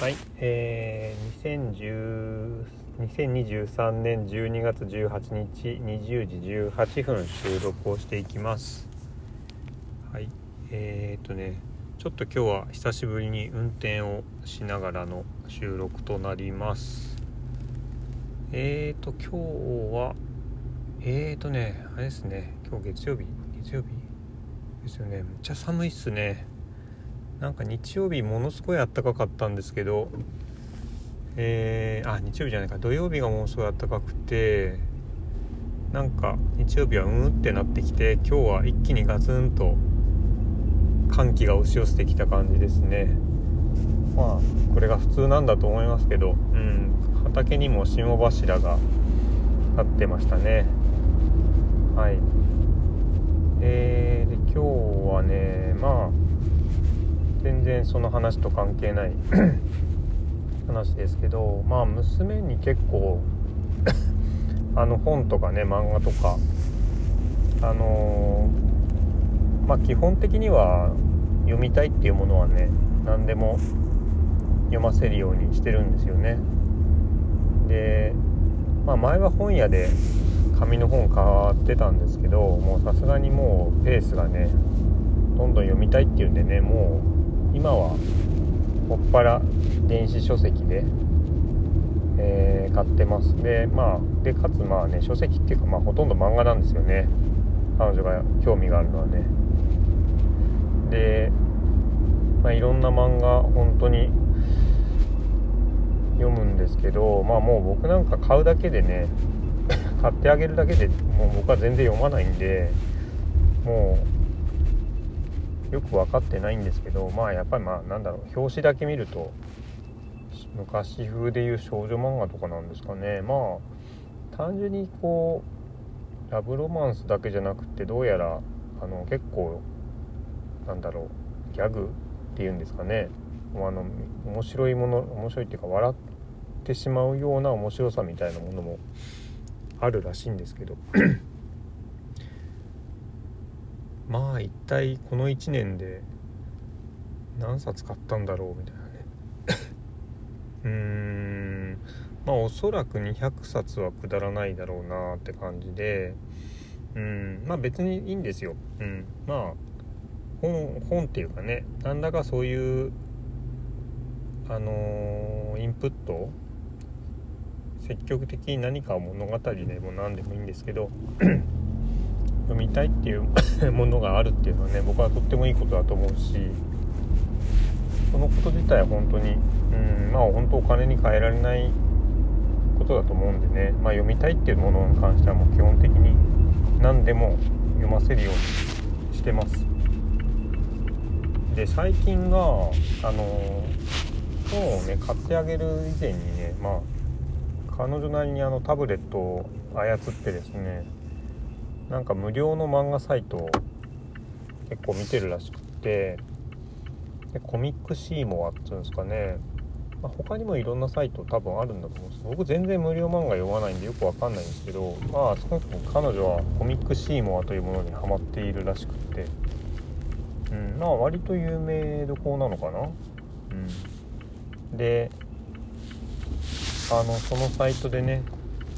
はい、えー、2023年12月18日20時18分収録をしていきます。はい。えーとねちょっと今日は久しぶりに運転をしながらの収録となります。えーと今日はえーとねあれですね今日月曜日？月曜日？ですよね。めっちゃ寒いっすね。なんか日曜日ものすごい暖かかったんですけどえー、あ日曜日じゃないか。土曜日がものすごい暖かくてなんか日曜日はうんってなってきて今日は一気にガツンと寒気が押し寄せてきた感じですね。まあこれが普通なんだと思いますけどうん。畑にも霜柱が立ってましたね。はい。えー、で今日はねまあ全然その話と関係ない 話ですけどまあ娘に結構 あの本とかね漫画とかあのー、まあ基本的には読みたいっていうものはね何でも読ませるようにしてるんですよね。でまあ前は本屋で紙の本買ってたんですけどもうさすがにもうペースがねどんどん読みたいっていうんでねもう今はもっぱら電子書籍で、えー、買ってます。でまあでかつまあね書籍っていうかまあほとんど漫画なんですよね。彼女が興味があるのはね。で、まあ、いろんな漫画本当に読むんですけどまあもう僕なんか買うだけでね買ってあげるだけでもう僕は全然読まないんでもうよく分かってないんですけどまあやっぱりまあなんだろう表紙だけ見ると昔風でいう少女漫画とかなんですかね。まあ単純にこうラブロマンスだけじゃなくてどうやらあの結構なんだろうギャグっていうんですかね。あの面白いもの面白いっていうか笑ってしまうような面白さみたいなものもあるらしいんですけど。まあ一体この1年で何冊買ったんだろうみたいなね。うーん。まあおそらく200冊はくだらないだろうなって感じでうん。まあ別にいいんですよ。うん。まあ本本っていうかねなんだかそういうあのー、インプット積極的に何かを物語でも何でもいいんですけど読みたいっていう ものがあるっていうのはね僕はとってもいいことだと思うしそのこと自体は本当にうんまあ本当お金に換えられないことだと思うんでね、まあ、読みたいっていうものに関してはもう基本的に何でも読ませるようにしてます。で最近があの本をね買ってあげる以前にねまあ彼女なりにあのタブレットを操ってですねなんか無料の漫画サイトを結構見てるらしくてでコミックシーモアっていうんですかね、まあ、他にもいろんなサイト多分あるんだと思うんですけど僕全然無料漫画読まないんでよくわかんないんですけどまあ少なくとも彼女はコミックシーモアというものにハマっているらしくて。うんまあ割と有名どころなのかな。うん。であのそのサイトでね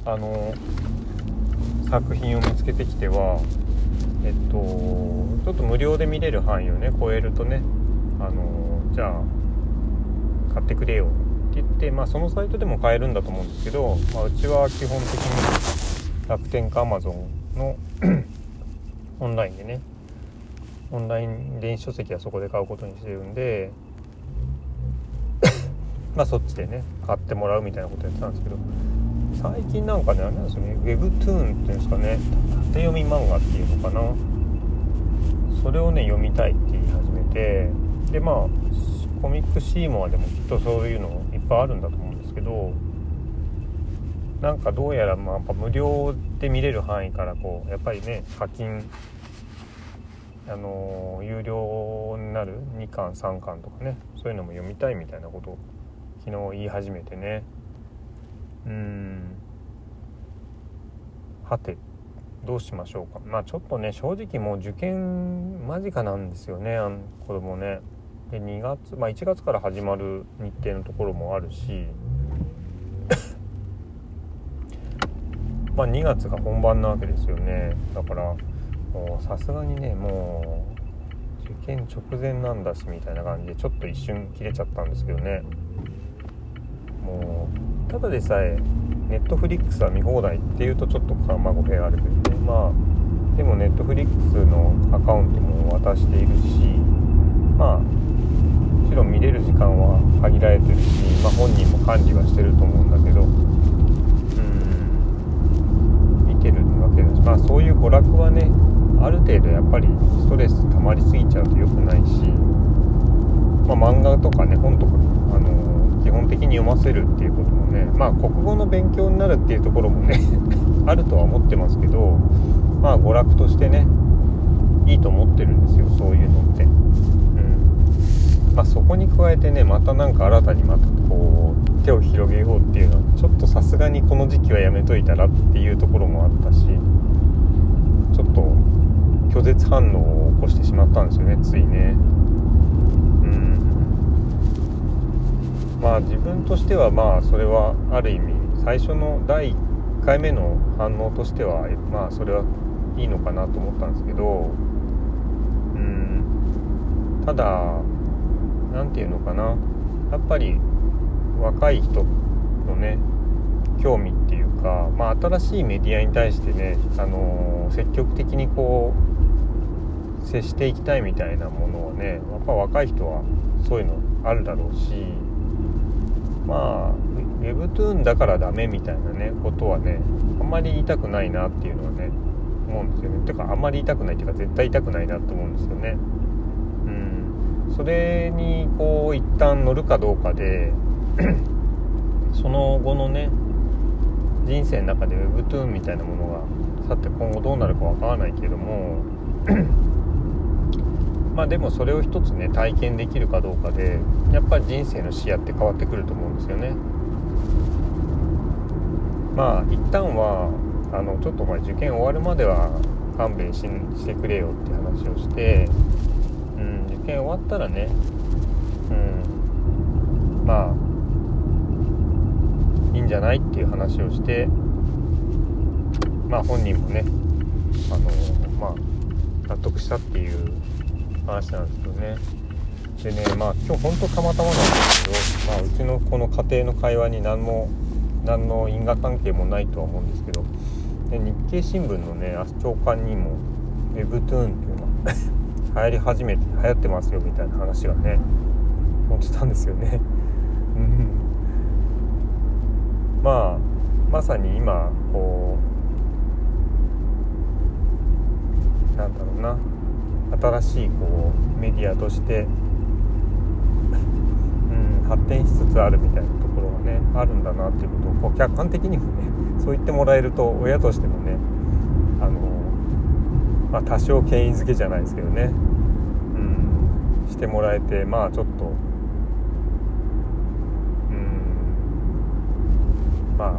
あの作品を見つけてきてはえっとちょっと無料で見れる範囲をね超えるとねあのじゃあ買ってくれよって言って、まあ、そのサイトでも買えるんだと思うんですけど、まあ、うちは基本的に楽天か Amazon の オンラインでねオンライン電子書籍はそこで買うことにしてるんで まあそっちでね買ってもらうみたいなことやってたんですけど最近なんかねあれなんですよね。Webtoon っていうんですかね。縦読み漫画っていうのかな。それをね読みたいって言い始めて。でまあコミックシーモアでもきっとそういうのいっぱいあるんだと思うんですけどなんかどうやらまあやっぱ無料で見れる範囲からこうやっぱりね課金あの有料になる2巻3巻とかねそういうのも読みたいみたいなことを昨日言い始めてね。うん。はてどうしましょうか。まあちょっとね正直もう受験間近なんですよねあの子供ね。で2月まあ1月から始まる日程のところもあるしまあ2月が本番なわけですよね。だからさすがにねもう受験直前なんだしみたいな感じでちょっと一瞬切れちゃったんですけどね。もうただでさえネットフリックスは見放題っていうとちょっとまあ語弊あるけどね。まあでもネットフリックスのアカウントも渡しているしまあもちろん見れる時間は限られてるし、まあ、本人も管理はしてると思うんだけど。うん。見てるわけだしまあそういう娯楽はねある程度やっぱりストレス溜まりすぎちゃうと良くないし、まあ、漫画とかね本とかあの基本的に読ませるっていうこともねまあ国語の勉強になるっていうところもね あるとは思ってますけどまあ娯楽としてねいいと思ってるんですよそういうのって。うんまあ、そこに加えてねまた何か新たにまたこう手を広げようっていうのはちょっとさすがにこの時期はやめといたらっていうところもあったしちょっと拒絶反応を起こしてしまったんですよねついねうんまあ自分としてはまあそれはある意味最初の第1回目の反応としてはまあそれはいいのかなと思ったんですけどうん。ただ何て言うのかな。やっぱり若い人のね興味っていうか、まあ、新しいメディアに対してね、あのー、積極的にこう接していきたいみたいなものはねやっぱ若い人はそういうのあるだろうしまあ Webtoon だからダメみたいなねことはねあんまり言いたくないなっていうのはね思うんですよね。てかあんまり言いたくないっていうか絶対言いたくないなと思うんですよね。うん。それにこう一旦乗るかどうかで その後のね人生の中で Webtoon みたいなものがさて今後どうなるかわからないけどもまあでもそれを一つね体験できるかどうかでやっぱり人生の視野って変わってくると思うんですよね。まあ一旦はあのちょっとまあ受験終わるまでは勘弁ししてくれよって話をして、うん、受験終わったらね、うん、まあいいんじゃないっていう話をしてまあ本人もねあのまあ納得したっていう話なんですけどね。でねまあ今日ほんとたまたまなんですけど、まあ、うちのこの家庭の会話に何も何の因果関係もないとは思うんですけどで日経新聞のね朝刊にも Webtoon っていうのが 流行り始めて流行ってますよみたいな話がね載ってたんですよね。まあまさに今こうなんだろうな。新しいこうメディアとして、うん、発展しつつあるみたいなところがねあるんだなっていうことをこう客観的にもねそう言ってもらえると親としてもねあの、まあ、多少権威づけじゃないですけどね、うん、してもらえてまあちょっとうんまあ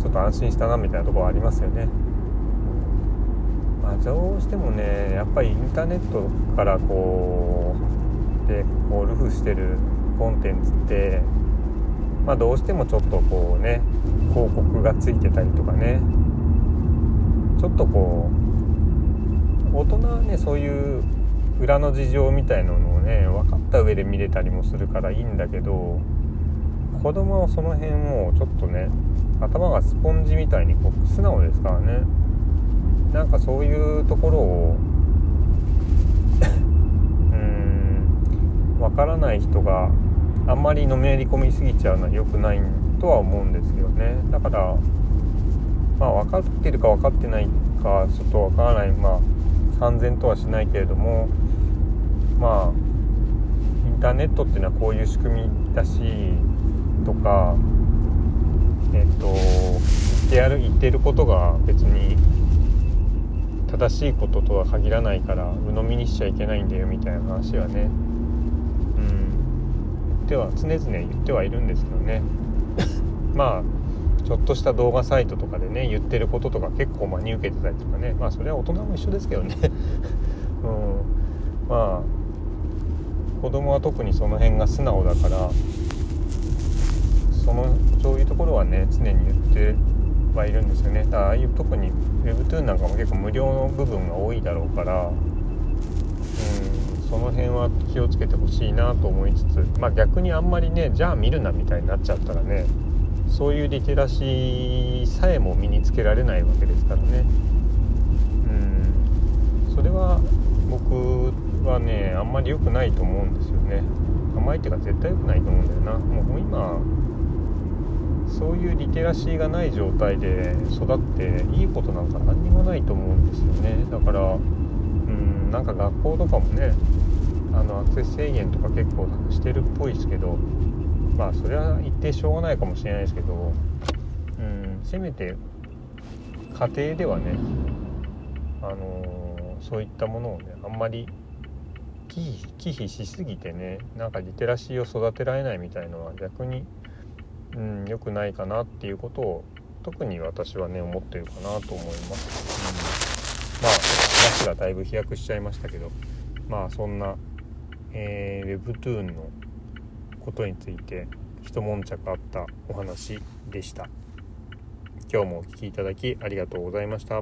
ちょっと安心したなみたいなところはありますよね。まあ、どうしてもねやっぱりインターネットからこうでこうルフしてるコンテンツってまあどうしてもちょっとこうね広告がついてたりとかねちょっとこう大人はねそういう裏の事情みたいなのをね分かった上で見れたりもするからいいんだけど子供はその辺もちょっとね頭がスポンジみたいにこう素直ですからね。なんかそういうところを うんわからない人があんまりのめり込みすぎちゃうのは良くないとは思うんですけどね。だからまあ分かってるか分かってないかちょっと分からない。まあ三然とはしないけれどもまあインターネットっていうのはこういう仕組みだしとかえっと言ってやる言ってることが別に正しいこととは限らないから鵜呑みにしちゃいけないんだよみたいな話はね。うん。言っては常々言ってはいるんですけどね。まあちょっとした動画サイトとかでね言ってることとか結構真に受けてたりとかね。まあそれは大人も一緒ですけどね。うん。まあ子供は特にその辺が素直だからそのそういうところはね常に言ってはいるんですよね。だからああいう特に Webtoon なんかも結構無料の部分が多いだろうからうんその辺は気をつけてほしいなと思いつつまあ逆にあんまりねじゃあ見るなみたいになっちゃったらねそういうリテラシーさえも身につけられないわけですからね。うんそれは僕はねあんまり良くないと思うんですよね。甘いっていうか絶対良くないと思うんだよな。もう今そういうリテラシーがない状態で育っていいことなんか何にもないと思うんですよね。だからうんなんか学校とかもねあのアクセス制限とか結構してるっぽいですけどまあそれは一定しょうがないかもしれないですけどうんせめて家庭ではねあのー、そういったものをねあんまり忌避しすぎてねなんかリテラシーを育てられないみたいのは逆にうん良くないかなっていうことを特に私はね思ってるかなと思います、うん、まあ話がだいぶ飛躍しちゃいましたけどまあそんな、えー、Webtoon のことについて一悶着あったお話でした。今日もお聴きいただきありがとうございました。